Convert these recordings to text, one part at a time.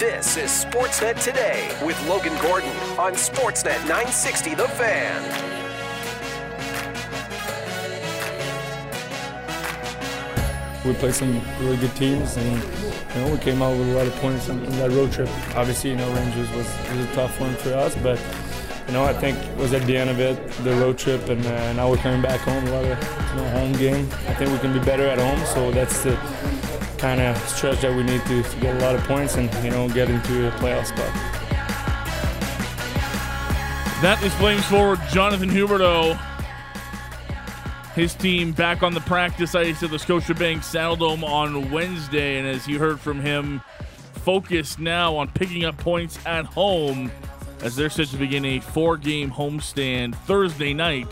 This is Sportsnet Today with Logan Gordon on Sportsnet 960 The Fan. We played some really good teams, and you know we came out with a lot of points in, in that road trip. Obviously, you know Rangers was, was a tough one for us, but you know I think it was at the end of it the road trip, and uh, now we're coming back home. A lot of you know, home game. I think we can be better at home, so that's the kind of stretch that we need to, to get a lot of points and you know get into a playoff spot. That is Flames forward Jonathan Huberdeau. His team back on the practice ice at the Scotiabank Saddledome on Wednesday, and as you heard from him, focused now on picking up points at home as they're set to begin a four-game homestand Thursday night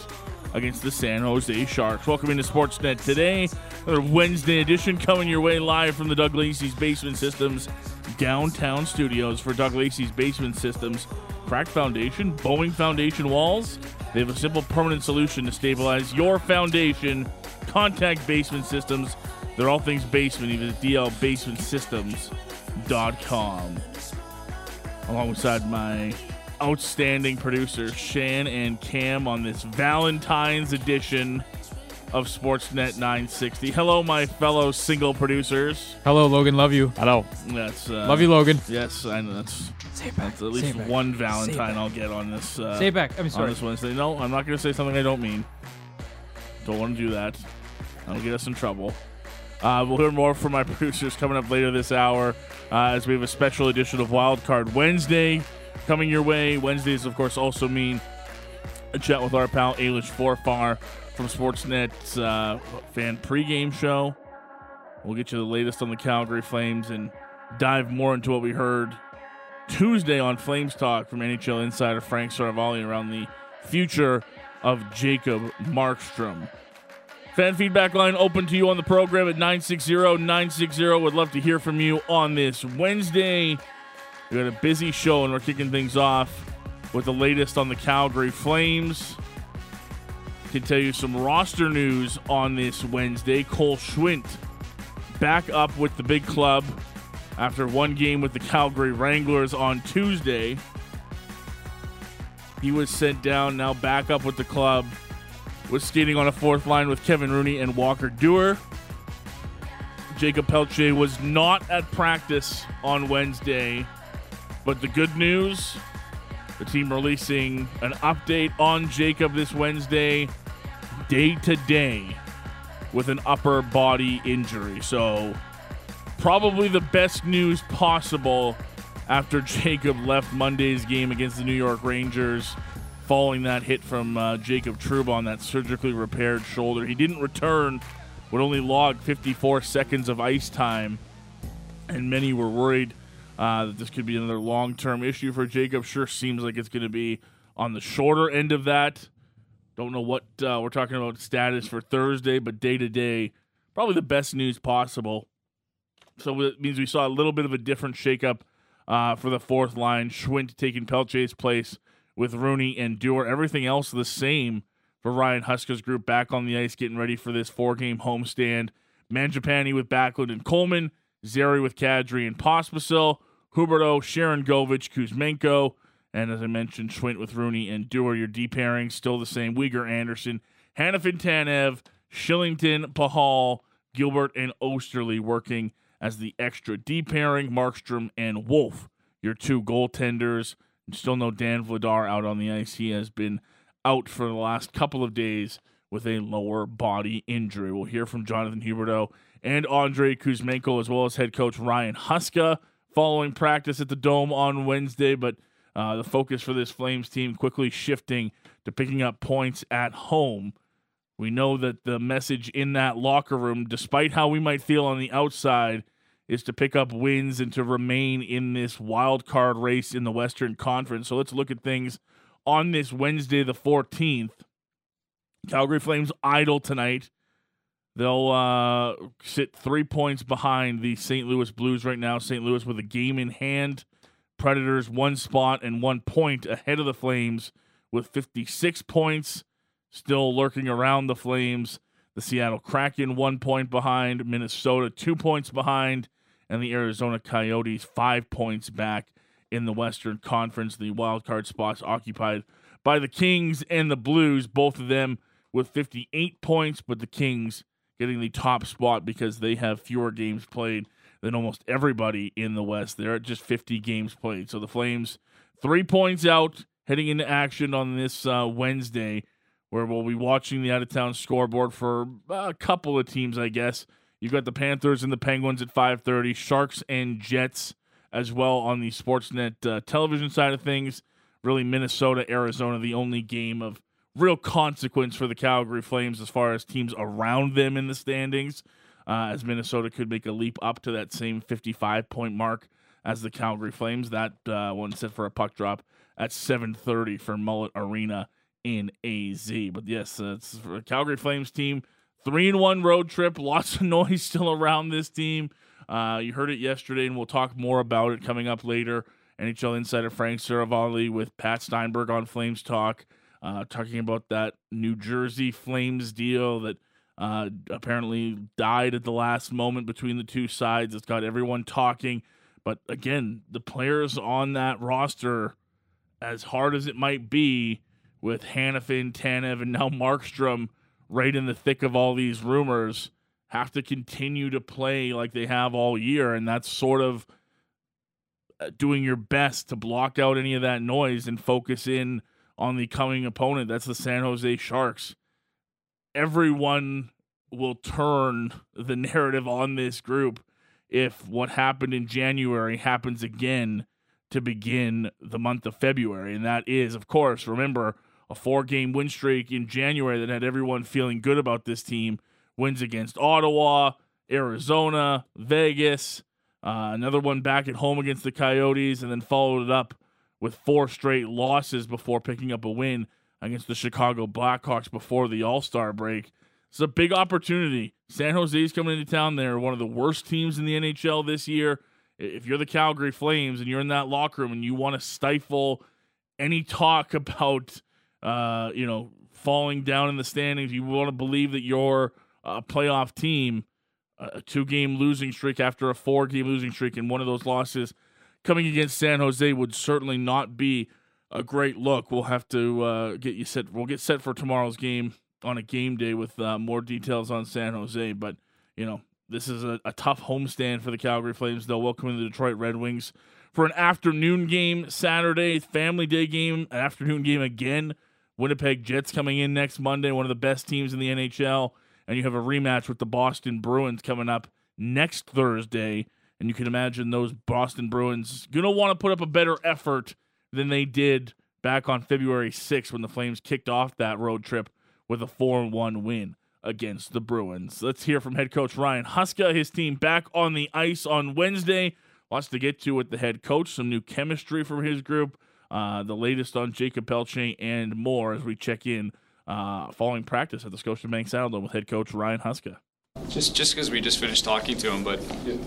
against the San Jose Sharks. Welcome into Sportsnet today. Another Wednesday edition coming your way live from the Doug Lacey's Basement Systems downtown studios for Doug Lacey's Basement Systems. Cracked foundation, bowing foundation walls. They have a simple permanent solution to stabilize your foundation. Contact Basement Systems. They're all things basement, even at dlbasementsystems.com. Alongside my outstanding producers, Shan and Cam, on this Valentine's edition of Sportsnet 960. Hello, my fellow single producers. Hello, Logan. Love you. Hello. That's uh, Love you, Logan. Yes, I know that's Say it back. that's at least one Valentine. I'll get on this. Uh, Say it back. I'm sorry. on sorry. this Wednesday. No, I'm not going to say something I don't mean. Don't want to do that. That'll get us in trouble. Uh, we'll hear more from my producers coming up later this hour uh, as we have a special edition of Wild Card Wednesday coming your way. Wednesdays, of course, also mean a chat with our pal Ailish Forfar from Sportsnet's uh, fan pregame show. We'll get you the latest on the Calgary Flames and dive more into what we heard Tuesday on Flames Talk from NHL insider Frank Seravalli around the future of Jacob Markstrom. Fan feedback line open to you on the program at 960-960. Would love to hear from you on this Wednesday. We got a busy show and we're kicking things off with the latest on the Calgary Flames. Can tell you some roster news on this Wednesday. Cole Schwindt back up with the big club after one game with the Calgary Wranglers on Tuesday. He was sent down, now back up with the club. Was skating on a fourth line with Kevin Rooney and Walker Duehr. Jacob Pelletier was not at practice on Wednesday, but the good news the team releasing an update on Jacob this Wednesday, day to day, with an upper body injury. So, probably the best news possible after Jacob left Monday's game against the New York Rangers following that hit from uh, Jacob Trouba on that surgically repaired shoulder. He didn't return, would only log 54 seconds of ice time, and many were worried uh, that this could be another long term issue for Jacob. Sure seems like it's going to be on the shorter end of that. Don't know what uh, we're talking about status for Thursday, but day to day, probably the best news possible. So it means we saw a little bit of a different shakeup uh, for the fourth line. Schwindt taking Pelletier's place with Rooney and Duehr. Everything else the same for Ryan Huska's group back on the ice, getting ready for this four-game homestand. Mangiapane with Backlund and Coleman, Zary with Kadri and Pospisil, Huberdeau, Sharon Govich, Kuzmenko, and as I mentioned, Schwindt with Rooney and Duehr. Your D pairing still the same. Weegar Andersson, Hanifin Tanev, Kylington, Pachal, Gilbert, and Oesterle working as the extra D pairing. Markstrom and Wolf, your two goaltenders. Still no Dan Vladar out on the ice. He has been out for the last couple of days with a lower body injury. We'll hear from Jonathan Huberdeau and Andrei Kuzmenko, as well as head coach Ryan Huska, following practice at the Dome on Wednesday. But uh, the focus for this Flames team quickly shifting to picking up points at home. We know that the message in that locker room, despite how we might feel on the outside, is to pick up wins and to remain in this wild card race in the Western Conference. So let's look at things on this Wednesday, the 14th. Calgary Flames idle tonight. They'll uh, sit three points behind the St. Louis Blues right now. St. Louis with a game in hand. Predators one spot and one point ahead of the Flames with 56 points. Still lurking around the Flames. The Seattle Kraken one point behind. Minnesota two points behind. and the Arizona Coyotes five points back in the Western Conference. The wild card spots occupied by the Kings and the Blues, both of them with 58 points, but the Kings getting the top spot because they have fewer games played than almost everybody in the West. They're at just 50 games played. So the Flames, three points out, heading into action on this uh, Wednesday, where we'll be watching the out of town scoreboard for a couple of teams, I guess. You've got the Panthers and the Penguins at 5:30, Sharks and Jets as well on the Sportsnet uh, television side of things. Really, Minnesota, Arizona, the only game of real consequence for the Calgary Flames as far as teams around them in the standings, uh, as Minnesota could make a leap up to that same 55 point mark as the Calgary Flames. That uh, one set for a puck drop at 7:30 for Mullet Arena in AZ. But yes, uh, it's for Calgary Flames team. Three and one road trip. Lots of noise still around this team. Uh, you heard it yesterday, and we'll talk more about it coming up later. NHL insider Frank Seravalli with Pat Steinberg on Flames Talk, uh, talking about that New Jersey Flames deal that uh, apparently died at the last moment between the two sides. It's got everyone talking. But again, the players on that roster, as hard as it might be, with Hanifin, Tanev, and now Markstrom right in the thick of all these rumors, have to continue to play like they have all year. And that's sort of uh, doing your best to block out any of that noise and focus in on the coming opponent. That's the San Jose Sharks. Everyone will turn the narrative on this group if what happened in January happens again to begin the month of February. And that is, of course, remember, a four game win streak in January that had everyone feeling good about this team wins against Ottawa, Arizona, Vegas, uh, another one back at home against the Coyotes, and then followed it up with four straight losses before picking up a win against the Chicago Blackhawks before the All Star break. It's a big opportunity. San Jose's coming into town. They're one of the worst teams in the NHL this year. If you're the Calgary Flames and you're in that locker room and you want to stifle any talk about, uh, you know, falling down in the standings, you want to believe that you're a playoff team, a two game losing streak after a four game losing streak, and one of those losses coming against San Jose would certainly not be a great look. We'll have to uh, get you set. We'll get set for tomorrow's game on a game day with uh, more details on San Jose. But you know, this is a, a tough homestand for the Calgary Flames. They'll welcome the Detroit Red Wings for an afternoon game Saturday, family day game, an afternoon game again. Winnipeg Jets coming in next Monday, one of the best teams in the NHL and you have a rematch with the Boston Bruins coming up next Thursday. And you can imagine those Boston Bruins going to want to put up a better effort than they did back on February 6th when the Flames kicked off that road trip with a 4 1 win against the Bruins. Let's hear from head coach Ryan Huska, his team back on the ice on Wednesday. Lots to get to with the head coach, some new chemistry from his group, uh, the latest on Jacob Pelletier, and more as we check in uh, following practice at the Scotiabank Saddledome with head coach Ryan Huska. Just just because we just finished talking to him, but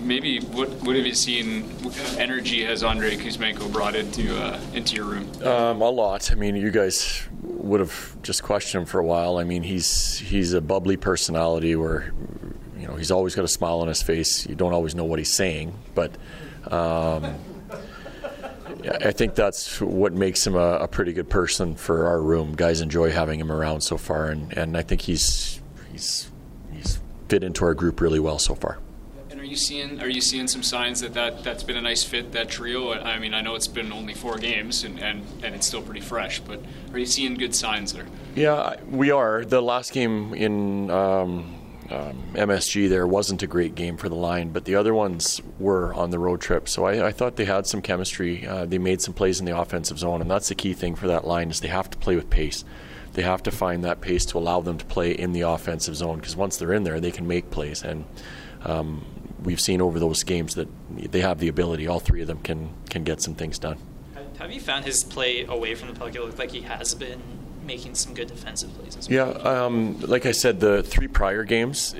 maybe what what have you seen? What kind of energy has Andrei Kuzmenko brought into uh, into your room? Um, a lot. I mean, you guys would have just questioned him for a while. I mean, he's he's a bubbly personality where you know he's always got a smile on his face. You don't always know what he's saying, but. Um, I think that's what makes him a, a, pretty good person for our room. Guys enjoy having him around so far, and, and I think he's he's fit into our group really well so far. And are you seeing are you seeing some signs that, that that's been a nice fit that trio? I mean, I know it's been only four games and, and, and it's still pretty fresh, but are you seeing good signs there? Yeah, we are. The last game in um, um, MSG there wasn't a great game for the line, but the other ones were on the road trip. So I, I thought they had some chemistry. Uh, they made some plays in the offensive zone, and that's the key thing for that line is they have to play with pace. They have to find that pace to allow them to play in the offensive zone because once they're in there, they can make plays. And um, we've seen over those games that they have the ability. All three of them can can get some things done. Have you found his play away from the puck? It looked like he has been making some good defensive plays as well. Yeah, um, like I said, the three prior games,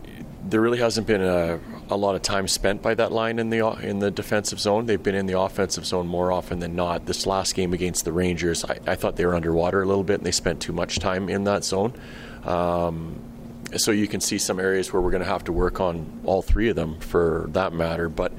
there really hasn't been a, a, lot of time spent by that line in the in the defensive zone. They've been in the offensive zone more often than not. This last game against the Rangers, I, I thought they were underwater a little bit, and they spent too much time in that zone. Um, so you can see some areas where we're going to have to work on all three of them for that matter, but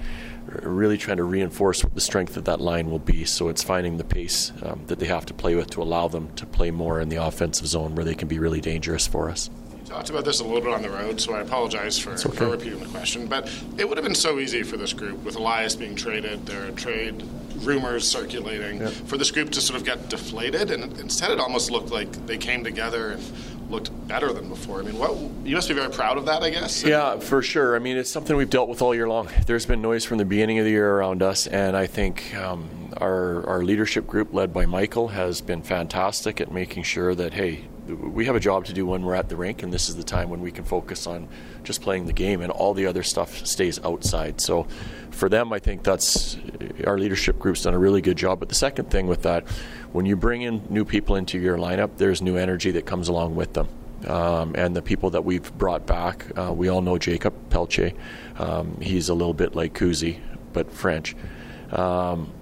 really trying to reinforce what the strength of that line will be. So it's finding the pace um, that they have to play with to allow them to play more in the offensive zone where they can be really dangerous for us talked about this a little bit on the road, so I apologize for, okay. for repeating the question. But it would have been so easy for this group with Elias being traded, there are trade rumors circulating, for this group to sort of get deflated, and instead it almost looked like they came together and looked better than before. I mean, what you must be very proud of that, I guess. Yeah, for sure. I mean, it's something we've dealt with all year long. There's been noise from the beginning of the year around us, and I think um, our our leadership group, led by Mikael, has been fantastic at making sure that hey, we have a job to do when we're at the rink, and this is the time when we can focus on just playing the game, and all the other stuff stays outside. So, for them, I think that's our leadership group's done a really good job. But the second thing with that, when you bring in new people into your lineup, there's new energy that comes along with them. Um, and the people that we've brought back, uh, we all know Jacob Pelletier. Um, he's a little bit like Kuzi, but French. Um,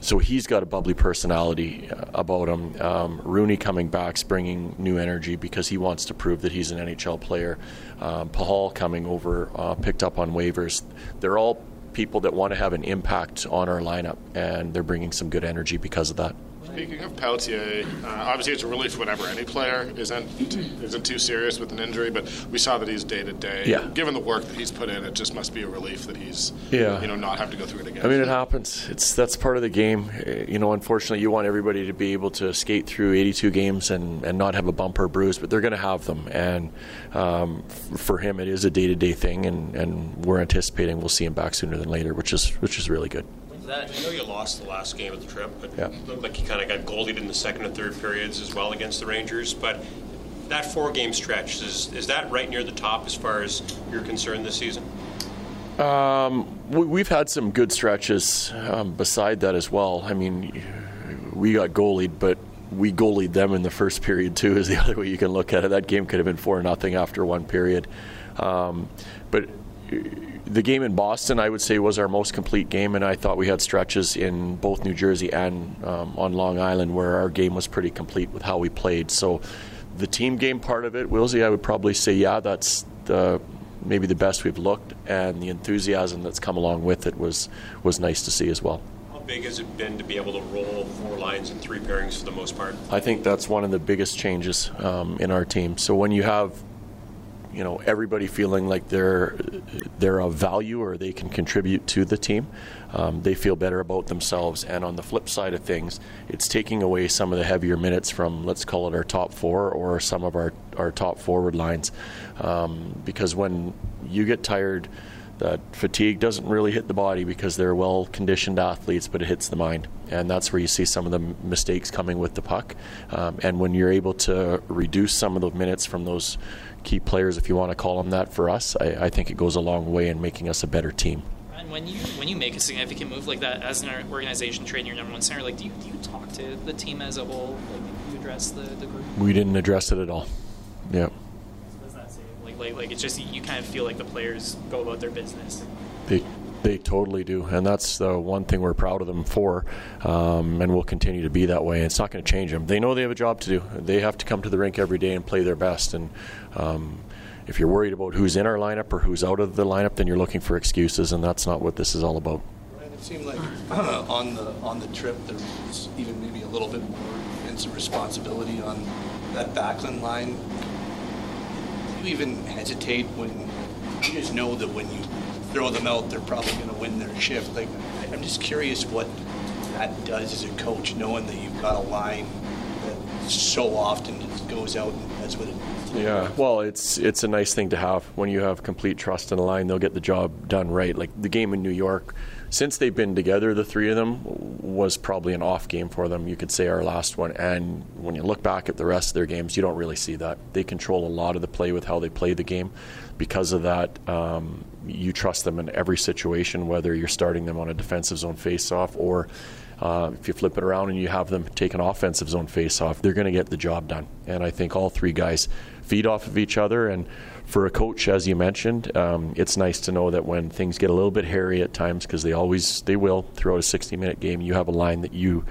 so he's got a bubbly personality uh, about him. Um, Rooney coming back, bringing new energy because he wants to prove that he's an NHL player. Um, Pachal coming over, uh, picked up on waivers. They're all people that want to have an impact on our lineup, and they're bringing some good energy because of that. Speaking of Pelletier, uh, obviously it's a relief whenever any player isn't isn't too serious with an injury, but we saw that he's day to day. Given the work that he's put in, it just must be a relief that he's yeah. you know not have to go through it again. I mean, it happens. It's that's part of the game. You know, unfortunately, you want everybody to be able to skate through 82 games and, and not have a bump or bruise, but they're going to have them. And um, for him, it is a day to day thing, and, and we're anticipating we'll see him back sooner than later, which is which is really good that. I know you lost the last game of the trip, but yeah. looked like you kind of got goalied in the second and third periods as well against the Rangers. But that four game stretch is is that right near the top as far as you're concerned this season? Um, we, have had some good stretches um, beside that as well. I mean, we got goalied, but we goalied them in the first period too. Is the other way you can look at it. That game could have been four nothing after one period, um, but the game in Boston, I would say, was our most complete game, and I thought we had stretches in both New Jersey and um, on Long Island where our game was pretty complete with how we played. So, the team game part of it, Wilsey, I would probably say, yeah, that's the, maybe the best we've looked, and the enthusiasm that's come along with it was was nice to see as well. How big has it been to be able to roll four lines and three pairings for the most part? I think that's one of the biggest changes um, in our team. So when you have you know everybody feeling like they're they're of value or they can contribute to the team. Um, they feel better about themselves. And on the flip side of things, it's taking away some of the heavier minutes from let's call it our top four or some of our our top forward lines, um, because when you get tired. That fatigue doesn't really hit the body because they're well conditioned athletes, but it hits the mind. And that's where you see some of the mistakes coming with the puck. Um, and when you're able to reduce some of the minutes from those key players, if you want to call them that, for us, I, I think it goes a long way in making us a better team. And when you when you make a significant move like that as an organization, train your number one center, like do you, do you talk to the team as a whole? Like, do you address the, the group? We didn't address it at all. Yeah. Like, like, like it's just you kind of feel like the players go about their business. They they totally do, and that's the one thing we're proud of them for, um, and will continue to be that way. It's not going to change them. They know they have a job to do. They have to come to the rink every day and play their best. And um, if you're worried about who's in our lineup or who's out of the lineup, then you're looking for excuses, and that's not what this is all about. It seemed like uh, on the on the trip there was even maybe a little bit more and some responsibility on that Backlund line. Do you even hesitate when you just know that when you throw them out, they're probably going to win their shift. Like, I'm just curious what that does as a coach, knowing that you've got a line that so often just goes out and that's what it is. Yeah, well, it's it's a nice thing to have when you have complete trust in a line. They'll get the job done right. Like the game in New York, since they've been together, the three of them was probably an off game for them. You could say our last one. And when you look back at the rest of their games, you don't really see that. They control a lot of the play with how they play the game. Because of that, um, you trust them in every situation, whether you're starting them on a defensive zone face-off or uh, if you flip it around and you have them take an offensive zone face-off, they're going to get the job done. And I think all three guys feed off of each other. And for a coach, as you mentioned, um, it's nice to know that when things get a little bit hairy at times, because they always they will throughout a 60-minute game, you have a line that you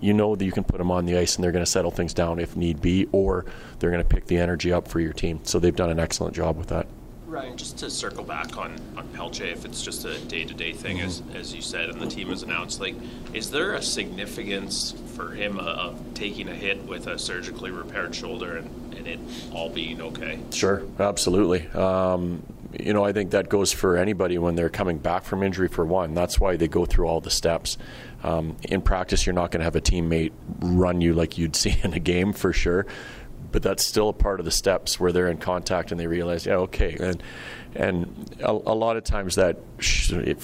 you know that you can put them on the ice and they're going to settle things down if need be, or they're going to pick the energy up for your team. So they've done an excellent job with that. Ryan, just to circle back on on Pelletier, if it's just a day to day thing, mm-hmm. as as you said, and the team has announced, like, is there a significance for him of taking a hit with a surgically repaired shoulder and, and it all being okay? Sure, absolutely. Um, you know, I think that goes for anybody when they're coming back from injury. For one, that's why they go through all the steps. Um, in practice, you're not going to have a teammate run you like you'd see in a game for sure but that's still a part of the steps where they're in contact and they realize, yeah, okay, and and a, a lot of times that,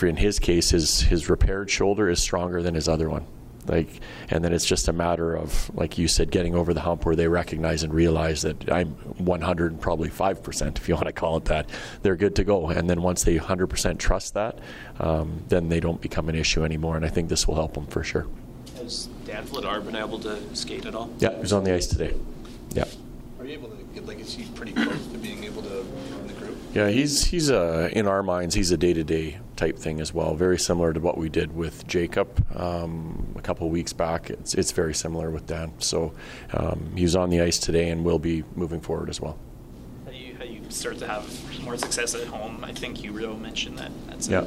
in his case, his his repaired shoulder is stronger than his other one. Like, and then it's just a matter of, like you said, getting over the hump where they recognize and realize that I'm 100 and probably five percent, if you want to call it that. They're good to go, and then once they 100% trust that, um, then they don't become an issue anymore. And I think this will help them for sure. Has Dan Vladar been able to skate at all? Yeah, he was on the ice today. Yeah. Are you able to get like is he pretty close to being able to run the group? Yeah, he's he's a in our minds he's a day to day type thing as well. Very similar to what we did with Jacob um, a couple weeks back. It's it's very similar with Dan. So um, he's on the ice today and will be moving forward as well. How you how you start to have more success at home. I think you really mentioned that. That's yeah.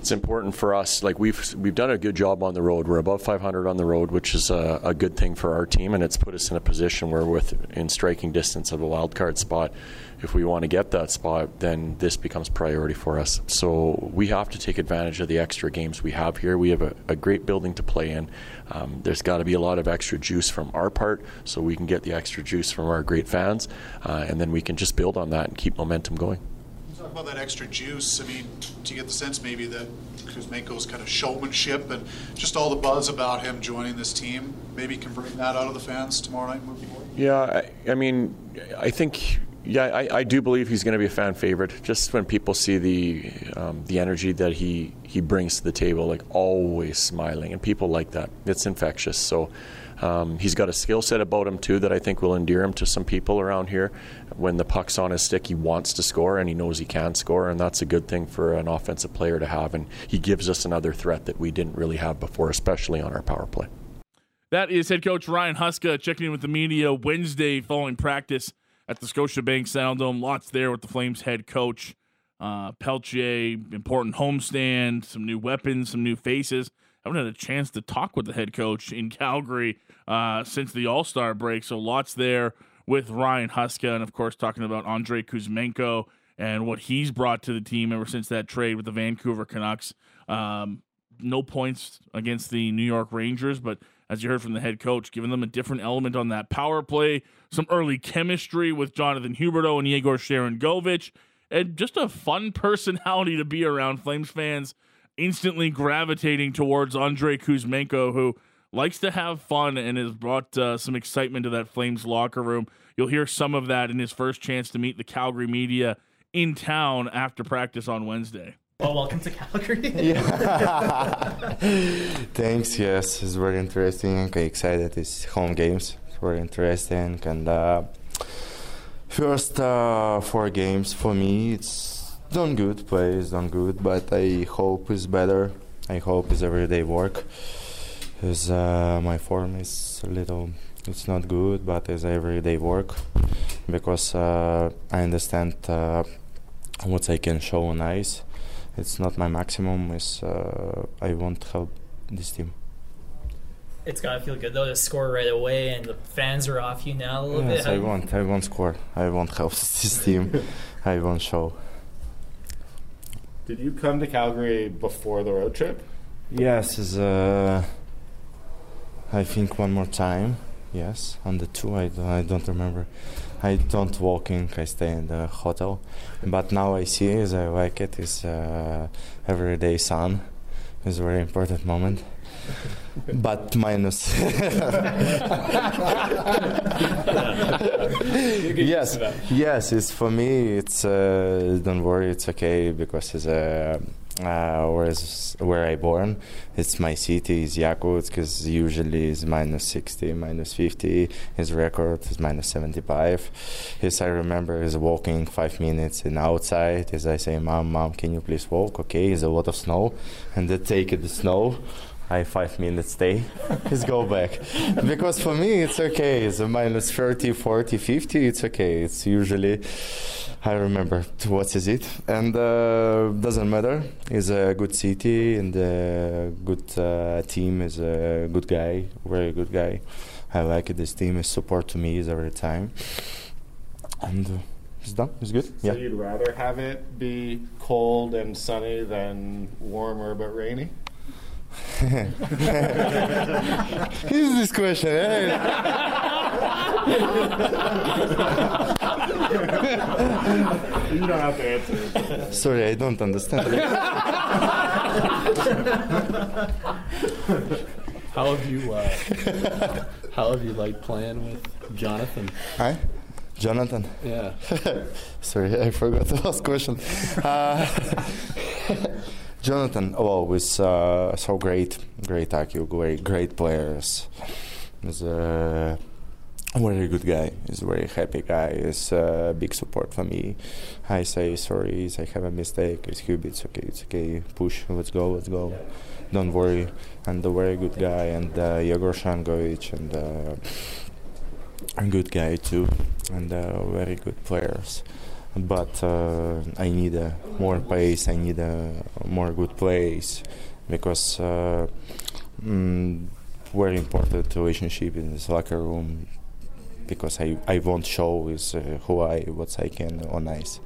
It's important for us. Like we've we've done a good job on the road. We're above 500 on the road, which is a, a good thing for our team, and it's put us in a position where, with in striking distance of a wild card spot, if we want to get that spot, then this becomes priority for us. So we have to take advantage of the extra games we have here. We have a, a great building to play in. Um, there's got to be a lot of extra juice from our part so we can get the extra juice from our great fans, uh, and then we can just build on that and keep momentum going. Talk about that extra juice. I mean, do you get the sense maybe that Kuzmenko's kind of showmanship and just all the buzz about him joining this team maybe can bring that out of the fans tomorrow night moving forward? Yeah, I, I mean, I think yeah, I, I, do believe he's going to be a fan favorite. Just when people see the um, the energy that he he brings to the table, like always smiling, and people like that. It's infectious. So um, he's got a skill set about him too that I think will endear him to some people around here. When the puck's on his stick, he wants to score and he knows he can score, and that's a good thing for an offensive player to have. And he gives us another threat that we didn't really have before, especially on our power play. That is head coach Ryan Huska checking in with the media Wednesday following practice at the Scotiabank Saddledome. Lots there with the Flames head coach. Uh, Pelletier, important homestand, some new weapons, some new faces. I haven't had a chance to talk with the head coach in Calgary uh, since the All Star break, so lots there with Ryan Huska, and of course talking about Andrei Kuzmenko and what he's brought to the team ever since that trade with the Vancouver Canucks. Um, no points against the New York Rangers, but as you heard from the head coach, giving them a different element on that power play, some early chemistry with Jonathan Huberdeau and Yegor Sharangovich, and just a fun personality to be around. Flames fans instantly gravitating towards Andrei Kuzmenko, who likes to have fun and has brought uh, some excitement to that Flames locker room. You'll hear some of that in his first chance to meet the Calgary media in town after practice on Wednesday. Well, welcome to Calgary. yeah. Thanks. Yes, it's very interesting. I'm excited. It's home games. It's very interesting. And uh, first uh, four games for me, it's done good. Play is done good, but I hope it's better. I hope it's everyday work. Because uh, my form is a little, it's not good, but it's everyday work. Because uh, I understand uh, what I can show on ice it's not my maximum. Is uh, I won't help this team. It's gotta feel good though to score right away, and the fans are off you now a little yes, bit. I won't. I won't score. I won't help this team. I won't show. Did you come to Calgary before the road trip? Yes, is uh, I think one more time. Yes, on the two. I, I don't remember. I don't walking. I stay in the hotel. But now I see is I like it. Is uh, everyday sun. Is a very important moment. But minus. yes, yes. It's for me. It's uh, don't worry. It's okay because it's a. Uh, uh, whereas where I born, it's my city is Yakutsk, because usually it's minus 60, minus 50. His record is minus 75. Yes, I remember is walking five minutes in outside. As I say, "Mom, mom, can you please walk?" Okay, it's a lot of snow, and they take the snow. I five minutes stay, just go back. because for me, it's okay. It's a minus 30, 40, 50. It's okay. It's usually I remember what is it, and uh, doesn't matter. It's a good city and a good uh, team. Is a good guy, very good guy. I like it. This team is support to me is every time, and uh, it's done. It's good. So yeah. you'd rather have it be cold and sunny than warmer but rainy? Here's this question. you don't have to answer. Sorry, I don't understand. How have you uh, How have you liked playing with Jonathan? Hi, Jonathan. Yeah. Sorry, I forgot the last question. Uh, Jonathan, oh, was uh, so great, great IQ, great, great players. He's a very good guy. He's a very happy guy. He's a big support for me. I say sorry, I have a mistake. It's Hubie, it's okay, it's okay. Push, let's go, let's go. Don't worry. And a very good guy, and uh, Yegor Sharangovich, and uh, a good guy too, and uh, very good players but uh, I need uh, more pace. I need a more good place because uh, mm, very important relationship in this locker room because I, I won't show is uh, who I what I can on ice.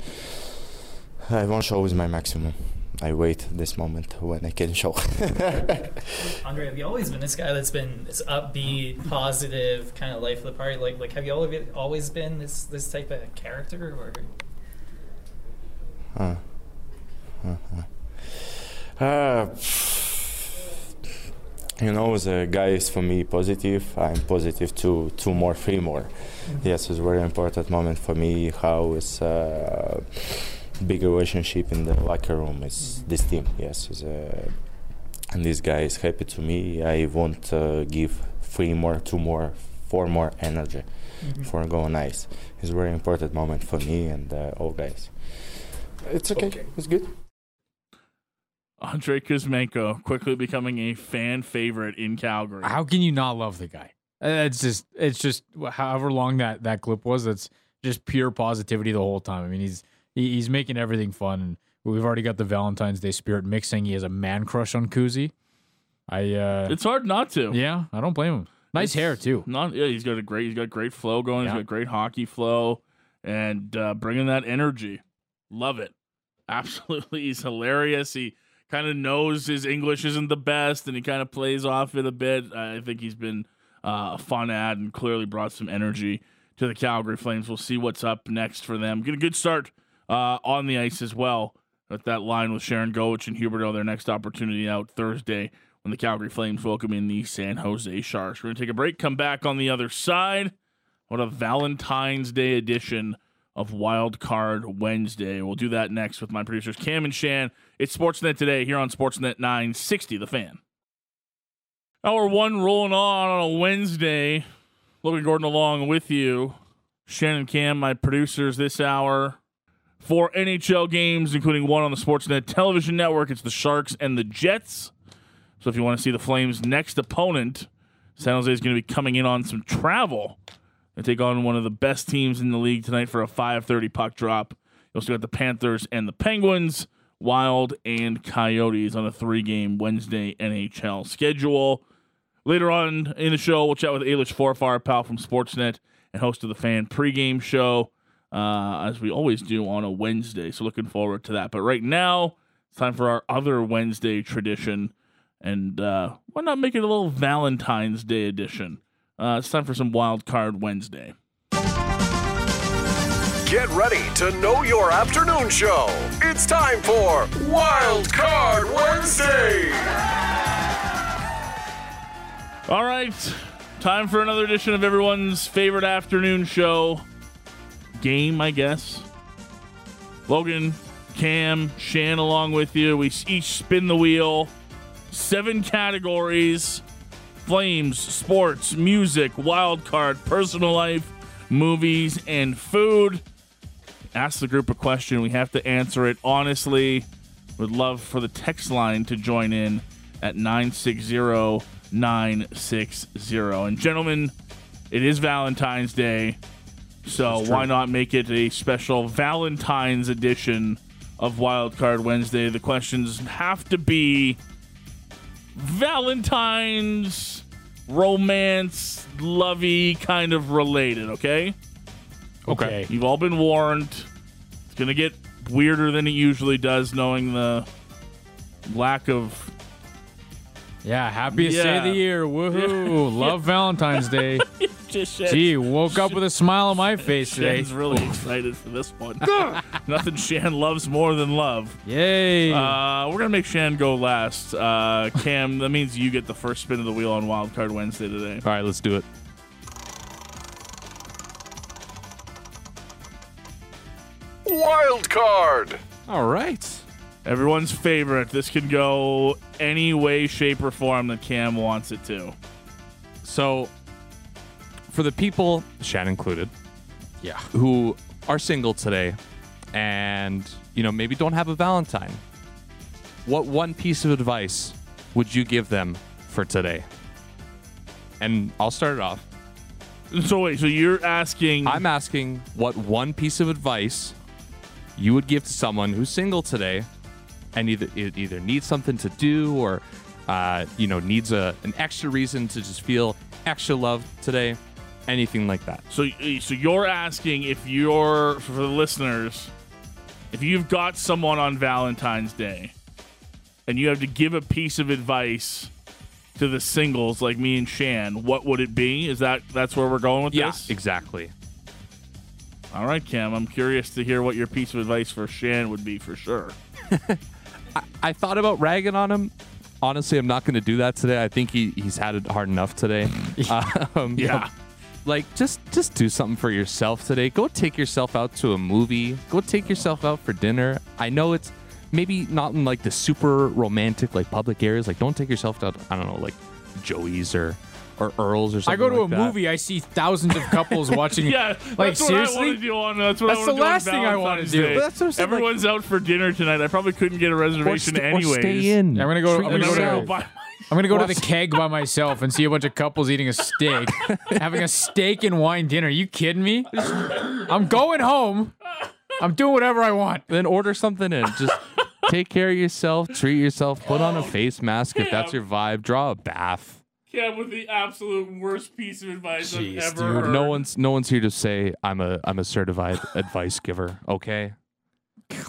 I won't show is my maximum. I wait this moment when I can show. Andrei, have you always been this guy that's been this upbeat, positive kind of life of the party? Like, like have you always been this this type of character, or? Uh, uh, uh, you know, the guy is for me positive. I'm positive to two more, three more. Mm-hmm. Yes, it's a very important moment for me. How is uh, big relationship in the locker room is mm-hmm. this team. Yes, is a, and this guy is happy to me. I want to give three more, two more, four more energy mm-hmm. for going nice. It's a very important moment for me and uh, all guys. It's okay. okay. It's good. Andrei Kuzmenko quickly becoming a fan favorite in Calgary. How can you not love the guy? It's just, it's just however long that that clip was. That's just pure positivity the whole time. I mean, he's he, he's making everything fun, and we've already got the Valentine's Day spirit mixing. He has a man crush on Kuzi. I. uh It's hard not to. Yeah, I don't blame him. Nice it's hair too. Not yeah, he's got a great, he's got great flow going. Yeah. He's got great hockey flow, and uh bringing that energy. Love it. Absolutely. He's hilarious. He kind of knows his English isn't the best and he kind of plays off it a bit. I think he's been uh, a fun ad and clearly brought some energy to the Calgary Flames. We'll see what's up next for them. Get a good start uh, on the ice as well with that line with Sharangovich and Huberdeau. Their next opportunity out Thursday when the Calgary Flames welcome in the San Jose Sharks. We're going to take a break, come back on the other side. What a Valentine's Day edition of Wild Card Wednesday. We'll do that next with my producers Cam and Shan. It's Sportsnet today here on Sportsnet 960, The Fan. Hour one rolling on on a Wednesday. Logan Gordon along with you. Shannon Cam, my producers this hour. Four NHL games, including one on the Sportsnet television network. It's the Sharks and the Jets. So if you want to see the Flames' next opponent, San Jose is going to be coming in on some travel they take on one of the best teams in the league tonight for a 5:30 puck drop. You also got the Panthers and the Penguins, Wild and Coyotes on a three-game Wednesday NHL schedule. Later on in the show, we'll chat with Ailish Forfar, pal from Sportsnet and host of the Fan pregame show, uh, as we always do on a Wednesday. So looking forward to that. But right now, it's time for our other Wednesday tradition, and uh, why not make it a little Valentine's Day edition? Uh, it's time for some Wild Card Wednesday. Get ready to know your afternoon show. It's time for Wild Card Wednesday. All right, time for another edition of everyone's favorite afternoon show. Game, I guess. Logan, Cam, Shan along with you. We each spin the wheel. Seven categories Flames, sports, music, wild card, personal life, movies, and food. Ask the group a question. We have to answer it honestly. Would love for the text line to join in at 960 960. And gentlemen, it is Valentine's Day. So why not make it a special Valentine's edition of Wild Card Wednesday? The questions have to be Valentine's, romance, lovey kind of related, okay? Okay. You've all been warned. It's going to get weirder than it usually does, knowing the lack of. Yeah, happiest day of the Yeah. year. Woohoo. Love Valentine's Day. Just Shan- Gee, woke up with a smile on my face today. Shan's really excited for this one. Nothing Shan loves more than love. Yay. Uh, we're gonna make Shan go last. Uh, Cam, that means you get the first spin of the wheel on Wild Card Wednesday today. All right, let's do it. Wild card. All right. Everyone's favorite. This can go any way, shape, or form that Cam wants it to. So, for the people, Shan included, yeah, who are single today, and you know maybe don't have a Valentine, what one piece of advice would you give them for today? And I'll start it off. So wait, so you're asking? I'm asking what one piece of advice you would give to someone who's single today, and either either needs something to do or uh, you know needs a an extra reason to just feel extra love today, anything like that. So, so you're asking if you're for the listeners, if you've got someone on Valentine's Day, and you have to give a piece of advice to the singles like me and Shan, what would it be? Is that that's where we're going with Yeah, this? exactly. All right, Cam. I'm curious to hear what your piece of advice for Shan would be for sure. I thought about ragging on him. Honestly, I'm not going to do that today. I think he, he's had it hard enough today. um, Yeah. Like just just do something for yourself today. Go take yourself out to a movie. Go take yourself out for dinner. I know it's maybe not in like the super romantic like public areas. Like don't take yourself out. I don't know like Joey's or or Earl's or something. I go to like a that. movie, I see thousands of couples watching. yeah, like that's what seriously. I want to do on. That's what That's I the want to do on last thing I want to do. That's what I'm saying, like- Everyone's out for dinner tonight. I probably couldn't get a reservation st- or anyways. stay in. I'm gonna go- Treat I'm gonna go to- yourself. Buy- I'm gonna go to the keg by myself and see a bunch of couples eating a steak, having a steak and wine dinner. you kidding me? I'm going home. I'm doing whatever I want. Then order something in. Just take care of yourself. Treat yourself. Put on a face mask if that's your vibe. Draw a bath. Cam with the absolute worst piece of advice I've ever heard. No one's no one's here to say I'm a I'm a certified advice giver. Okay. God.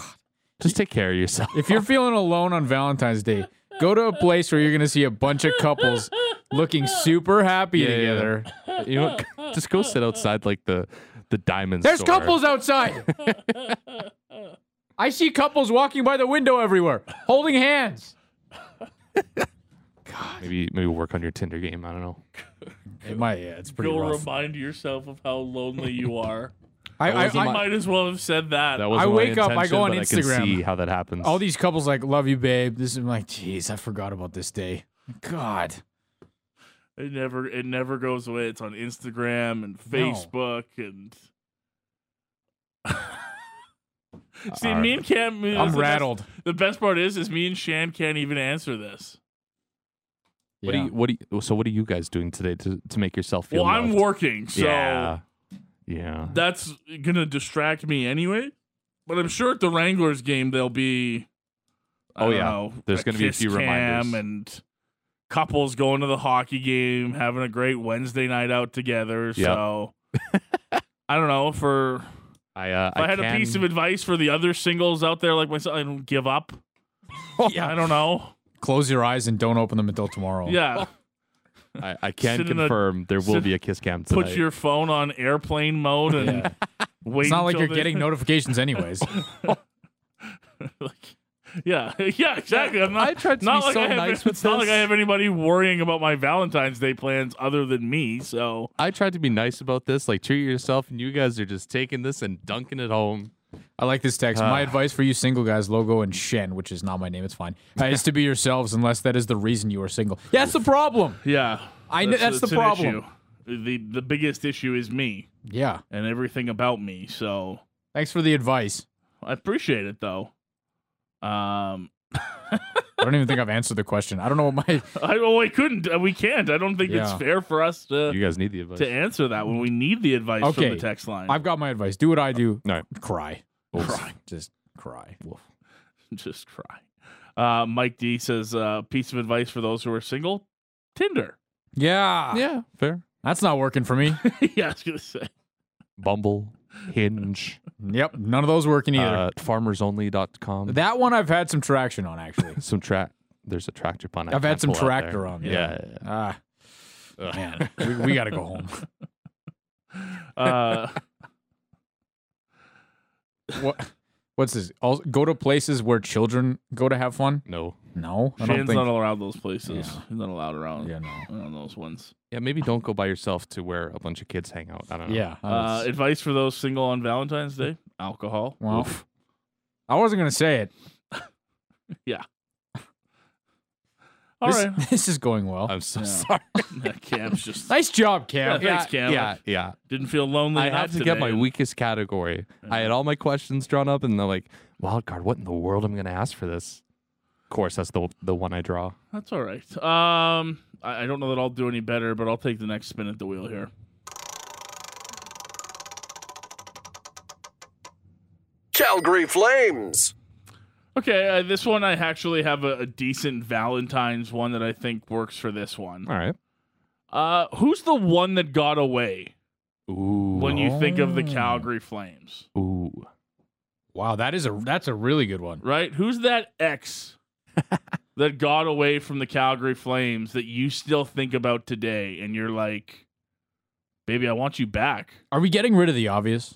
Just take care of yourself. If you're feeling alone on Valentine's Day, go to a place where you're gonna see a bunch of couples looking super happy Yeah, yeah. together. You know, what? just go sit outside like the the diamond. There's store. couples outside. I see couples walking by the window everywhere, holding hands. Maybe maybe work on your Tinder game. I don't know. It might. Yeah, it's pretty Go rough. remind yourself of how lonely you are. I- I- I- might as well have said that. That I wake up, I go on but I can Instagram. see how that happens. All these couples like, love you, babe. This is I'm like, jeez, I forgot about this day. God. It never it never goes away. It's on Instagram and No. Facebook and See, All me and Cam. I'm the best- rattled. the best part is, is me and Shan can't even answer this. What do you what do you so what are you guys doing today to, to make yourself feel Well, I'm working, so yeah. Yeah. that's gonna distract me anyway. But I'm sure at the Wranglers game there'll be. I Oh, yeah. know, There's gonna be a few cam reminders. and couples going to the hockey game, having a great Wednesday night out together. So I don't know for. I uh, If I, had a piece of advice for the other singles out there like myself, I don't give up. yeah. I don't know. Close your eyes and don't open them until tomorrow. Yeah. I, I can Sit in a- confirm there will sit- be a kiss cam tonight. Put your phone on airplane mode and wait. It's not like until you're the- getting notifications anyways. like, Yeah, yeah, exactly. I'm not, I tried to not be like so I have, nice It's with not like I this. have anybody worrying about my Valentine's Day plans other than me. So I tried to be nice about this, like treat yourself, and you guys are just taking this and dunking it home. I like this text. My Ah. advice for you single guys, logo and Shen, which is not my name, it's fine, uh, is to be yourselves unless that is the reason you are single. Yeah, that's the problem. yeah, I kn- that's the problem. issue. The the biggest issue is me Yeah. and everything about me. So Thanks for the advice. I appreciate it though. Um, I don't even think I've answered the question. I don't know what my. I oh, I couldn't. uh, We can't. I don't think it's Yeah. fair for us to You guys need the advice. to answer that when we need the advice Okay, from the text line. I've got my advice. Do what I do. No. Cry. Cry. Just cry. Just cry. Uh, Mike D says, uh, piece of advice for those who are single: Tinder. Yeah. Yeah, fair. That's not working for me. yeah, I was gonna say. Bumble, Hinge. yep. None of those working either. Uh, farmersonly.com. that one I've had some traction on actually. some track. There's a tractor pun. I've had some tractor on. Yeah. Ah. Man, we, we got to go home. Uh, what? What's this? All, go to places where children go to have fun? No. No, I don't Shane's think. not allowed those places. Yeah. He's not allowed around. Yeah, no. around those ones. Yeah, maybe don't go by yourself to where a bunch of kids hang out. I don't know. Yeah. Uh, that's- advice for those single on Valentine's Day: alcohol. well, Oof. I wasn't gonna say it. Yeah. All this, right. this is going well. I'm so Yeah. sorry. Yeah, Cam's just Nice job, Cam. Yeah, thanks, Cam. Yeah, yeah. didn't feel lonely. I enough had to get my weakest category. I had all my questions drawn up, and they're like, "Wild card, what in the world am I going to ask for this?" Of course, that's the the one I draw. That's all right. Um, I, I don't know that I'll do any better, but I'll take the next spin at the wheel here. Calgary Flames. Okay, uh, this one I actually have a, a decent Valentine's one that I think works for this one. All right. Uh, who's the one that got away Ooh. when you think of the Oh. Calgary Flames? Ooh. Wow, that is a that's a really good one. Right? Who's that ex that got away from the Calgary Flames that you still think about today and you're like, baby, I want you back? Are we getting rid of the obvious?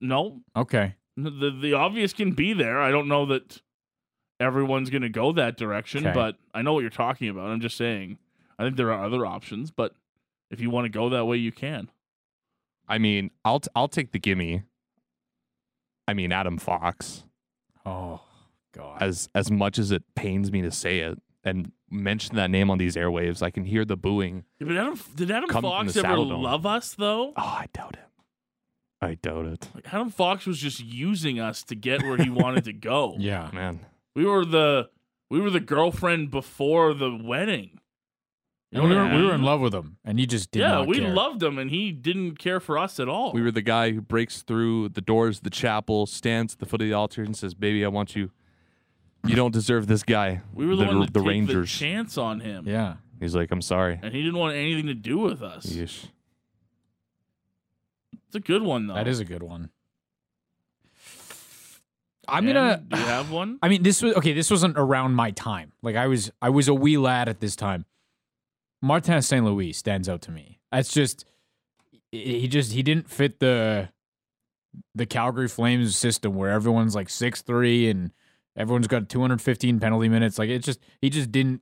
No, Okay. The the obvious can be there. I don't know that everyone's going to go that direction, Okay. but I know what you're talking about. I'm just saying. I think there are other options, but if you want to go that way, you can. I mean, I'll t- I'll take the gimme. I mean, Adam Fox. Oh God. As as much as it pains me to say it and mention that name on these airwaves, I can hear the booing. Yeah, but Adam, did Adam Fox ever Dome. love us though? Oh, I doubt it. I doubt it. Like, Adam Fox was just using us to get where he wanted to go. Yeah. Man. We were the we were the girlfriend before the wedding. You know And we were we were in love with him, and he just did yeah, not we care. loved him, and he didn't care for us at all. We were the guy who breaks through the doors of the chapel, stands at the foot of the altar, and says, "Baby, I want you. You don't deserve this guy." We were the, the, one to the take Rangers. the chance on him, Yeah. He's like, "I'm sorry." and he didn't want anything to do with us. Yeesh. It's a good one though. That is a good one. I'm And gonna. Do you have one? I mean, this was okay. This wasn't around my time. Like I was, I was a wee lad at this time. Martin St. Louis stands out to me. That's just he just he didn't fit the the Calgary Flames system where everyone's like six three and everyone's got 215 penalty minutes. Like it just he just didn't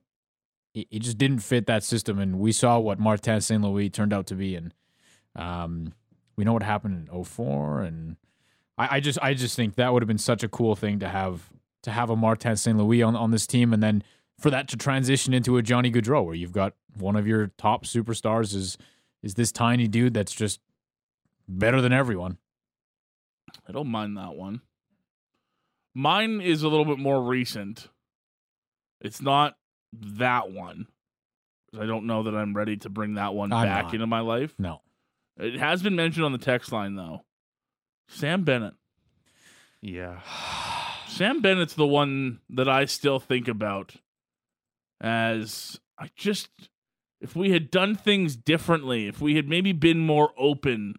he, he just didn't fit that system. And we saw what Martin St. Louis turned out to be. And um, we know what happened in 04 and I, I just I just think that would have been such a cool thing to have to have a Martin St. Louis on, on this team and then for that to transition into a Johnny Gaudreau where you've got one of your top superstars is is this tiny dude that's just better than everyone. I don't mind that one. Mine is a little bit more recent. It's not that one. I don't know that I'm ready to bring that one I'm back not. into my life. No. It has been mentioned on the text line though. Sam Bennett. Yeah. Sam Bennett's the one that I still think about as I just if we had done things differently, if we had maybe been more open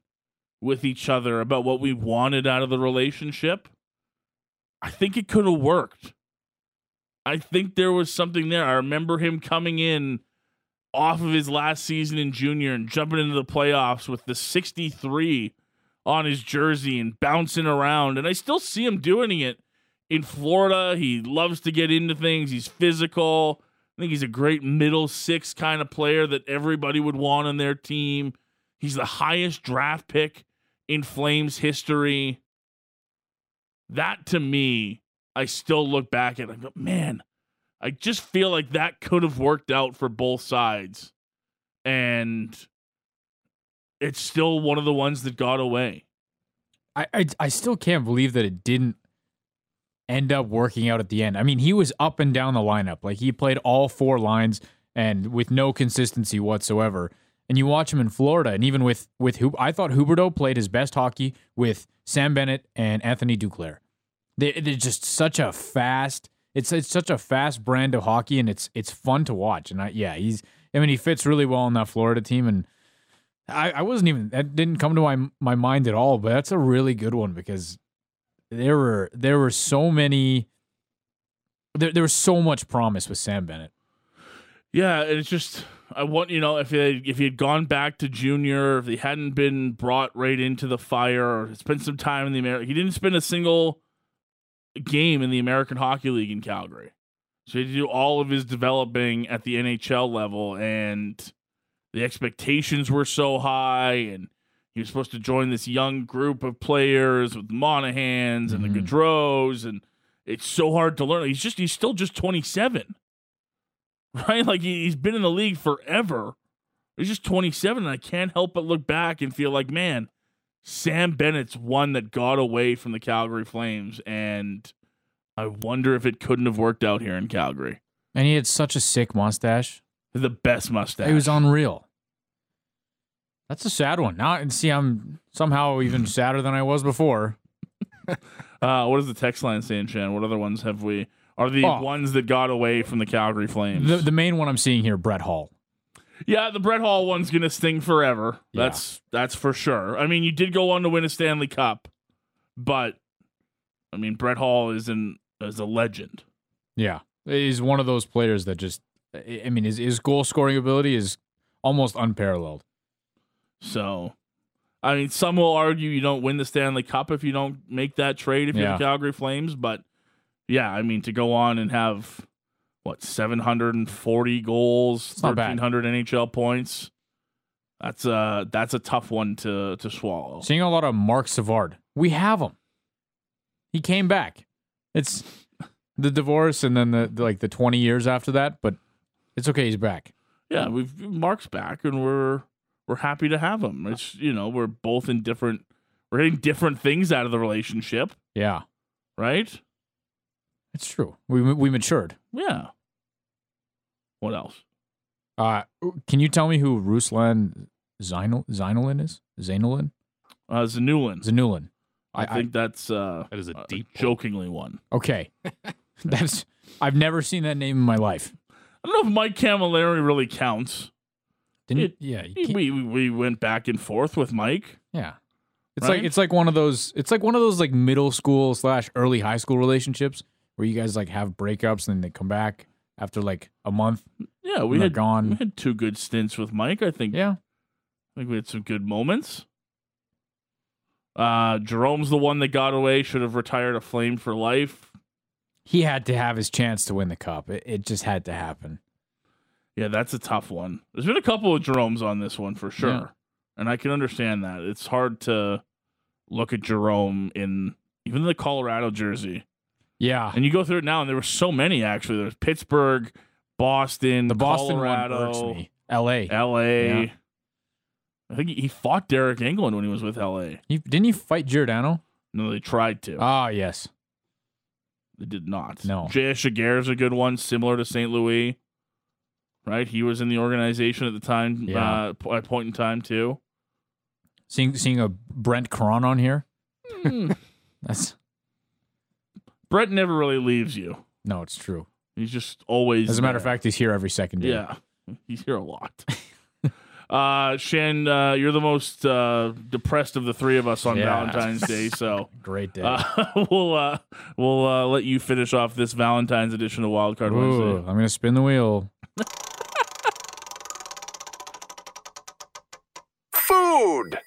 with each other about what we wanted out of the relationship, I think it could have worked. I think there was something there. I remember him coming in off of his last season in junior and jumping into the playoffs with the 63 on his jersey and bouncing around. And I still see him doing it in Florida. He loves to get into things. He's physical. I think he's a great middle six kind of player that everybody would want on their team. He's the highest draft pick in Flames history. That to me, I still look back at and go, man, I just feel like that could have worked out for both sides. And it's still one of the ones that got away. I, I I still can't believe that it didn't end up working out at the end. I mean, he was up and down the lineup. Like he played all four lines and with no consistency whatsoever. And you watch him in Florida, and even with with Hub- I thought Huberdeau played his best hockey with Sam Bennett and Anthony Duclair. They, they're just such a fast. It's it's such a fast brand of hockey, and it's it's fun to watch. And I, yeah, he's. I mean, he fits really well in that Florida team, and I, I wasn't even that didn't come to my my mind at all. But that's a really good one because there were there were so many. There there was so much promise with Sam Bennett. Yeah, and it's just I want you know if he had, if he had gone back to junior, if he hadn't been brought right into the fire, or spent some time in the American, he didn't spend a single game in the American Hockey League in Calgary. So he had to do all of his developing at the NHL level, and the expectations were so high, and he was supposed to join this young group of players with Monahans and the mm-hmm. Gaudreaus, and it's so hard to learn. He's just he's still just twenty seven right? Like he, he's been in the league forever. He's just 27, and I can't help but look back and feel like, man, Sam Bennett's one that got away from the Calgary Flames, and I wonder if it couldn't have worked out here in Calgary. And he had such a sick mustache. The best mustache. It was unreal. That's a sad one. Now, and see, I'm somehow even sadder than I was before. Uh, what is the text line saying, Shan? What other ones have we? Are the Oh. ones that got away from the Calgary Flames? The, the main one I'm seeing here, Brett Hull. Yeah, the Brett Hull one's gonna sting forever. That's that's for sure. I mean, you did go on to win a Stanley Cup, but I mean, Brett Hull is an is a legend. Yeah, he's one of those players that just. I mean, his his goal scoring ability is almost unparalleled. So, I mean, some will argue you don't win the Stanley Cup if you don't make that trade if you're the Calgary Flames. But yeah, I mean, to go on and have what 740 goals, not bad. 1300 NHL points. That's a that's a tough one to to swallow. Seeing a lot of Marc Savard. We have him. He came back. It's the divorce and then the, the like the 20 years after that, but it's okay. He's back. yeah, we've Marc's back and we're we're happy to have him. It's you know, we're both in different we're getting different things out of the relationship, Yeah, right? It's true. We we matured. Yeah. What else? Uh, can you tell me who Ruslan Zainul Zainullin is? Zainullin? Uh Zanulin. Zanulin. I, I- think that's uh That is a deep pull. jokingly one. Okay, that's I've never seen that name in my life. I don't know if Mike Cammalleri really counts. Didn't It- yeah We, we we went back and forth with Mike. yeah. It's Right? like it's like one of those it's like one of those like middle school slash early high school relationships where you guys like have breakups and then they come back after like a month. Yeah, we had gone. We had two good stints with Mike. I think. Yeah. I think we had some good moments. Uh, Jarome's the one that got away. Should have retired a flame for life. He had to have his chance to win the cup. It, it just had to happen. Yeah, that's a tough one. There's been a couple of Jarome's on this one for sure, Yeah. and I can understand that. It's hard to look at Jarome in even the Colorado jersey, Yeah. and you go through it now, and there were so many actually. There's Pittsburgh, Boston, The Boston Colorado, one. L.A. L.A. Yeah. I think he fought Deryk Engelland when he was with L.A. He, didn't he fight Giordano? No, they tried to. Ah, yes. They did not. No. J.S. Giguère is a good one, similar to St. Louis. Right? He was in the organization at the time, Yeah. uh, at point in time, too. Seeing seeing a Brent Cron on here. That's Brett never really leaves you. no, it's true. He's just always. As a matter of fact, he's here every second day. Yeah. He's here a lot. uh, Shan, uh, you're the most uh, depressed of the three of us on Yeah. Valentine's Day, so. Great day. Uh, we'll uh, we'll uh, let you finish off this Valentine's edition of Wildcard Ooh, Wednesday. I'm gonna spin the wheel. Food.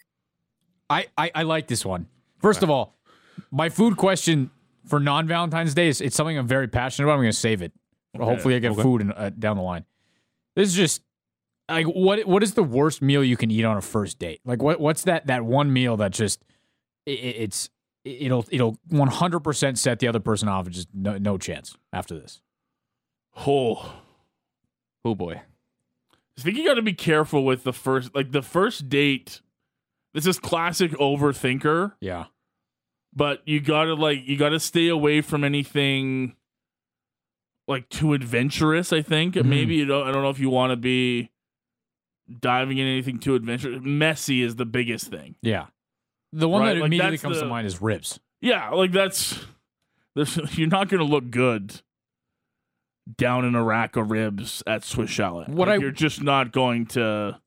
I, I, I like this one. First of all, my food question for non Valentine's Day is it's something I'm very passionate about. I'm going to save it. Hopefully, I get Okay. food in, uh, down the line. This is just like what what is the worst meal you can eat on a first date? Like what what's that that one meal that just it, it's it'll it'll 100 percent set the other person off and just no, no chance after this. Oh, Oh boy. I think you got to be careful with the first, like the first date. This is classic overthinker. Yeah, but you gotta like you gotta stay away from anything like too adventurous. I think Mhm. maybe you don't. I don't know if you want to be diving in anything too adventurous. Messy is the biggest thing. Yeah. The one Right, that like, immediately comes to mind is ribs. Yeah, like that's there's you're not gonna look good down in a rack of ribs at Swiss Chalet. What Like, I- you're just not going to.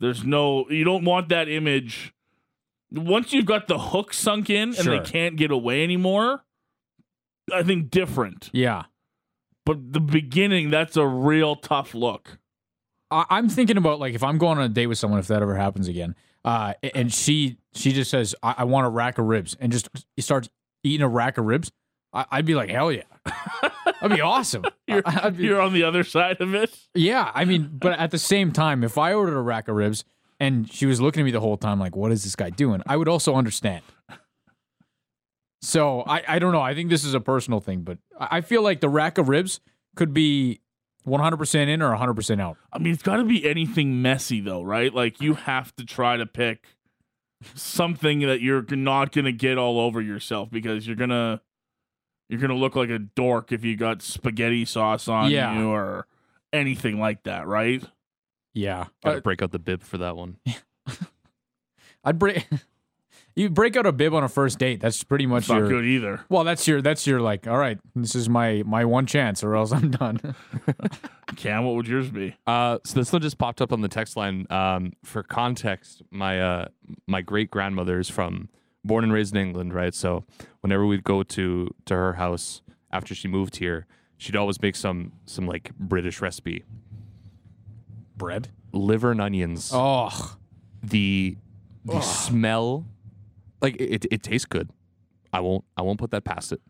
There's no. You don't want that image. Once you've got the hook sunk in and they can't get away anymore, I think different. Yeah. But the beginning, that's a real tough look. I, I'm thinking about like if I'm going on a date with someone, if that ever happens again, uh, and she she just says, I, I want a rack of ribs, and just starts eating a rack of ribs, I, I'd be like, hell yeah. That'd be awesome. You're, be- you're on the other side of it. Yeah, I mean, but at the same time, if I ordered a rack of ribs and she was looking at me the whole time, like, what is this guy doing? I would also understand. So I, I don't know. I think this is a personal thing, but I feel like the rack of ribs could be 100% in or 100% out. I mean, it's got to be anything messy, though, right? Like, you have to try to pick something that you're not going to get all over yourself because you're going to. You're gonna look like a dork if you got spaghetti sauce on Yeah. you or anything like that, right? Yeah. Gotta break out the bib for that one. I'd break. You break out a bib on a first date. That's pretty much It's not your. good either. Well, that's your. That's your like. All right, this is my my one chance, or else I'm done. Cam, what would yours be? Uh, so this one just popped up on the text line. Um, for context, my uh, my great grandmother is from born and raised in England, right? So whenever we'd go to to her house after she moved here, she'd always make some some like British recipe Bread. liver and onions. Oh, The the smell, like it, it tastes good. I won't I won't put that past it.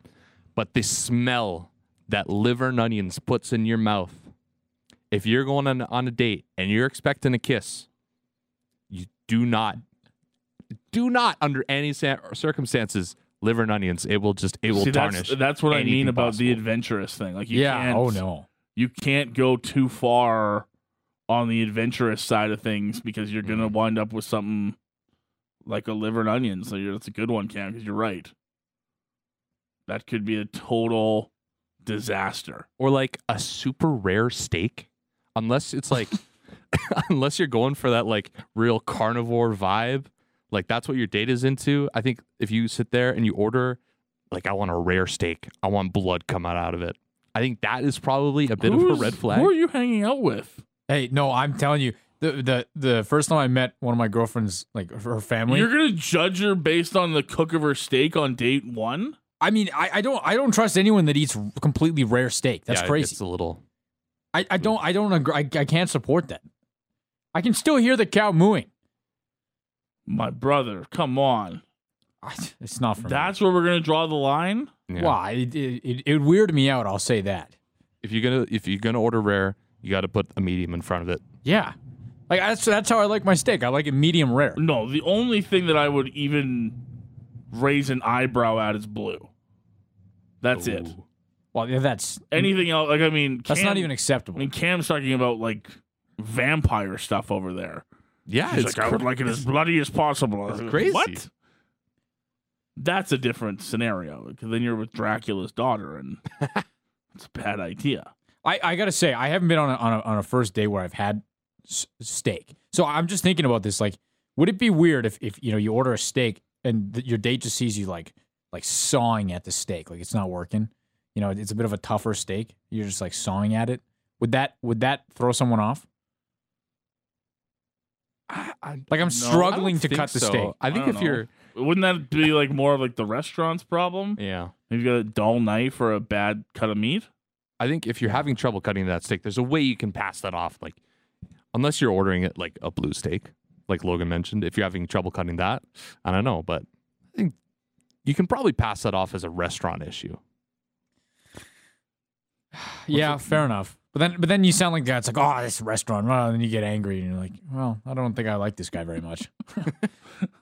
But the smell that liver and onions puts in your mouth, if you're going on, on a date and you're expecting a kiss, you do not, do not under any circumstances liver and onions. It will just it will See, tarnish. That's, that's what I mean about the adventurous thing. Like, you Yeah, can't. oh, no. You can't go too far on the adventurous side of things because you're gonna mm-hmm. wind up with something like a liver and onions. So you're, that's a good one, Cam, because you're right. That could be a total disaster. or like a super rare steak, unless it's like, unless you're going for that like real carnivore vibe, like that's what your date is into. I think if you sit there and you order, like, I want a rare steak, I want blood coming out of it. I think that is probably a bit of a red flag. Who are you hanging out with? Hey, no, I'm telling you, the the the first time I met one of my girlfriend's like her family. You're gonna judge her based on the cook of her steak on date one? I mean, I, I don't I don't trust anyone that eats completely rare steak. That's Yeah, crazy. gets a little. I, I don't I don't agree. I, I can't support that. I can still hear the cow mooing. My brother, come on. It's not for me. That's where we're gonna draw the line. Yeah. Why? It, it, it, it weirded me out. I'll say that. If you're gonna if you're gonna order rare, you got to put a medium in front of it. Yeah, like that's that's how I like my steak. I like it medium rare. No, the only thing that I would even raise an eyebrow at is blue. That's it. Well, yeah, that's Anything else? Like I mean, That's not even acceptable. I mean, Cam's talking about like vampire stuff over there. Yeah, He's it's like, I would like it as bloody as possible. I was like, crazy. What? That's a different scenario because then you're with Dracula's daughter, and it's a bad idea. I, I gotta say, I haven't been on a, on a on a first day where I've had s- steak. So I'm just thinking about this. Like, would it be weird if if you know you order a steak and th- your date just sees you like like sawing at the steak, like it's not working? You know, it's a bit of a tougher steak. You're just like sawing at it. Would that would that throw someone off? like I'm struggling to cut the steak. I think don't if you're wouldn't that be like more of like the restaurant's problem? yeah, If you got a dull knife or a bad cut of meat. I think if you're having trouble cutting that steak, there's a way you can pass that off. Like, unless you're ordering it like a blue steak, like Logan mentioned. If you're having trouble cutting that, I don't know, but I think you can probably pass that off as a restaurant issue. yeah, fair enough. But then but then you sound like that. It's like, oh, this restaurant. Well, and then you get angry and you're like, well, I don't think I like this guy very much.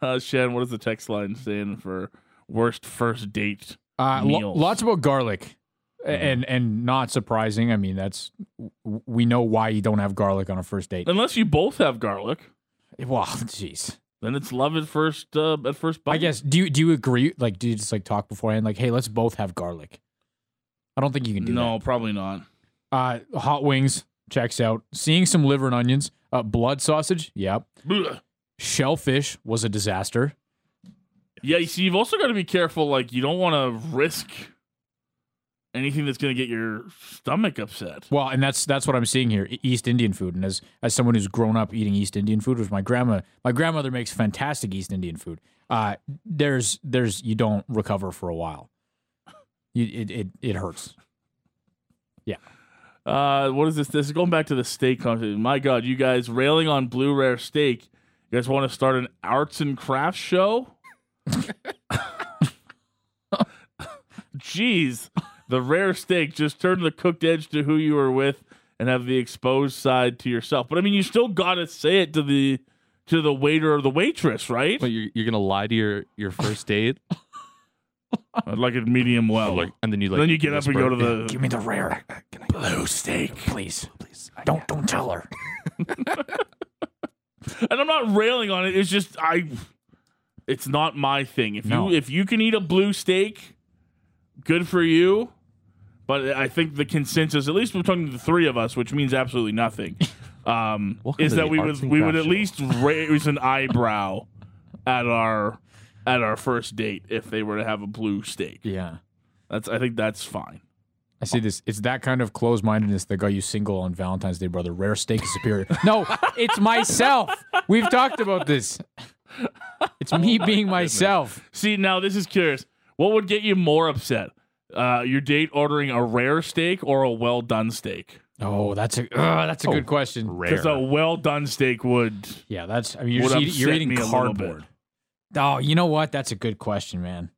Uh, Shan, what is the text line saying for worst first date Uh, lo- lots about garlic, A- and and not surprising. I mean, that's we know why you don't have garlic on a first date. Unless you both have garlic, Well, jeez. then it's love at first uh, at first bite. I guess. Do you do you agree? Like, do you just like talk beforehand? Like, hey, let's both have garlic. I don't think you can do that. no, probably not. Uh, hot wings checks out. Seeing some liver and onions. Uh, blood sausage. Yep. Blech. Shellfish was a disaster. Yeah, you see, you've also got to be careful. Like, you don't want to risk anything that's going to get your stomach upset. Well, and that's that's what I'm seeing here. East Indian food, and as as someone who's grown up eating East Indian food, which my grandma my grandmother makes fantastic East Indian food. Uh, there's there's you don't recover for a while. You, it it it hurts. Yeah. Uh, what is this? This is going back to the steak conversation. My God, you guys railing on blue rare steak. You guys want to start an arts and crafts show? Jeez, the rare steak just turn the cooked edge to who you were with and have the exposed side to yourself. But I mean, you still got to say it to the to the waiter or the waitress, right? But you're, you're gonna lie to your your first date, I'd like it medium well. like, and then you like then you get up and go to whisper, the Give me the rare blue steak. please. Please. Don't don't tell her. and I'm not railing on it. It's just I. It's not my thing. If No. you if you can eat a blue steak, good for you. But I think the consensus, at least we're talking to the three of us, which means absolutely nothing, um, is that we would we would at least raise an eyebrow at our at our first date if they were to have a blue steak. Yeah. That's I think that's fine. I see this. It's that kind of closed mindedness that got you single on Valentine's Day, brother. Rare steak is superior. no, it's myself. We've talked about this. It's me being myself. See, now this is curious. What would get you more upset? Uh, your date ordering a rare steak or a well done steak? Oh, that's a uh, that's a good question. Because a well done steak would. Yeah, that's. I mean, you're, would just eating, you're upset eating me a little bit. cardboard. Oh, you know what? That's a good question, man.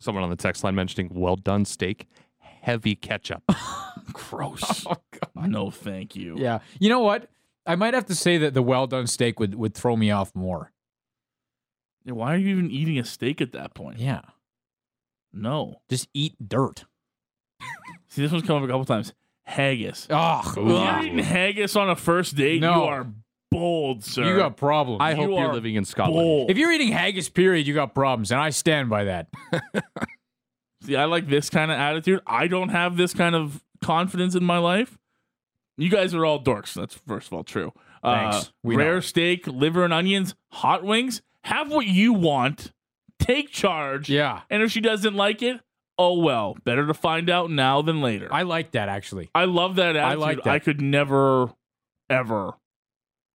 Someone on the text line mentioning well done steak, heavy ketchup. Gross. No, thank you. Oh, Yeah, you know what? I might have to say that the well done steak would would throw me off more. Yeah, Why are you even eating a steak at that point? Yeah, No. just eat dirt. See, this one's come up a couple times. Haggis. Oh, If you're eating haggis on a first date, No. you are bold, sir. you got problems. I hope You you're are living in Scotland. bold. if you're eating haggis, period, you got problems, and I stand by that. See, I like this kind of attitude. I don't have this kind of confidence in my life. You guys are all dorks. That's first of all true. Thanks. Uh, We rare know. steak, liver and onions, hot wings. Have what you want. Take charge. Yeah, And if she doesn't like it, oh well. Better to find out now than later. I like that actually. I love that attitude. I like that. I could never, ever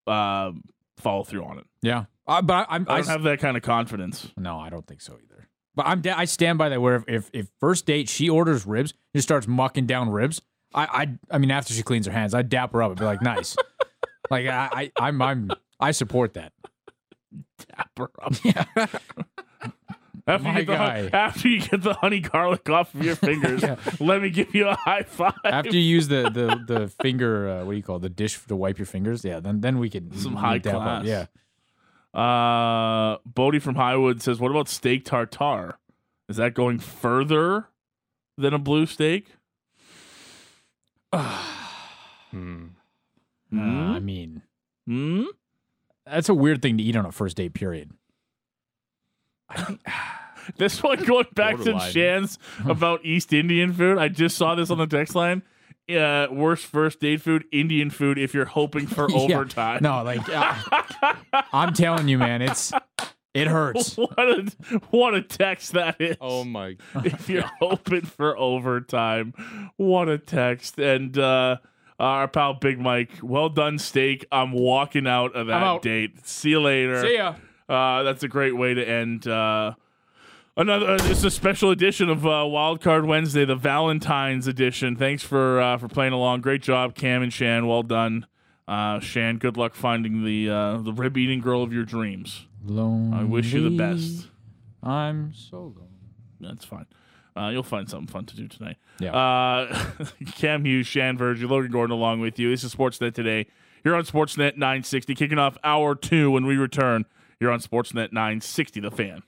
uh, follow through on it. Yeah, uh, but I, I'm I I, don't have that kind of confidence. no, I don't think so either. But I'm da- I stand by that. Where if, if if first date she orders ribs, just starts mucking down ribs. I I I mean after she cleans her hands, I'd dap her up and be like, nice. like I, I I'm I'm I support that. Dapper up. Yeah. After My you, get the, guy. after you get the honey garlic off of your fingers, let me give you a high five. After you use the the the finger, uh, what do you call it, the dish to wipe your fingers? Yeah, then then we can Some high dap up. class. Yeah, Uh, Bodie from Highwood says, "What about steak tartare? Is that going further than a blue steak?" Hmm. Uh, I mean, Hmm? that's a weird thing to eat on a first date. Period. This one going back to Borderline. Shan's about East Indian food. I just saw this on the text line. Uh, worst first date food, Indian food. If you're hoping for Yeah. overtime, No, like uh, I'm telling you, man, it's it hurts. what a what a text that is. Oh my! if you're hoping for overtime, what a text. And uh, our pal Big Mike, well done steak. I'm walking out of that out. date. See you later. See ya. Uh, that's a great way to end. Uh, Another, uh, it's a special edition of uh, Wild Card Wednesday, the Valentine's edition. Thanks for uh, for playing along. Great job, Cam and Shan. Well done, uh, Shan. Good luck finding the uh, the rib eating girl of your dreams. I wish you the best. I'm so lonely. That's fine. Uh, you'll find something fun to do tonight. Yeah. Uh, Cam Hughes, Shan Virjee, Logan Gordon along with you. This is Sportsnet today. You're on Sportsnet 960, kicking off hour two when we return. You're on Sportsnet 960, the fan.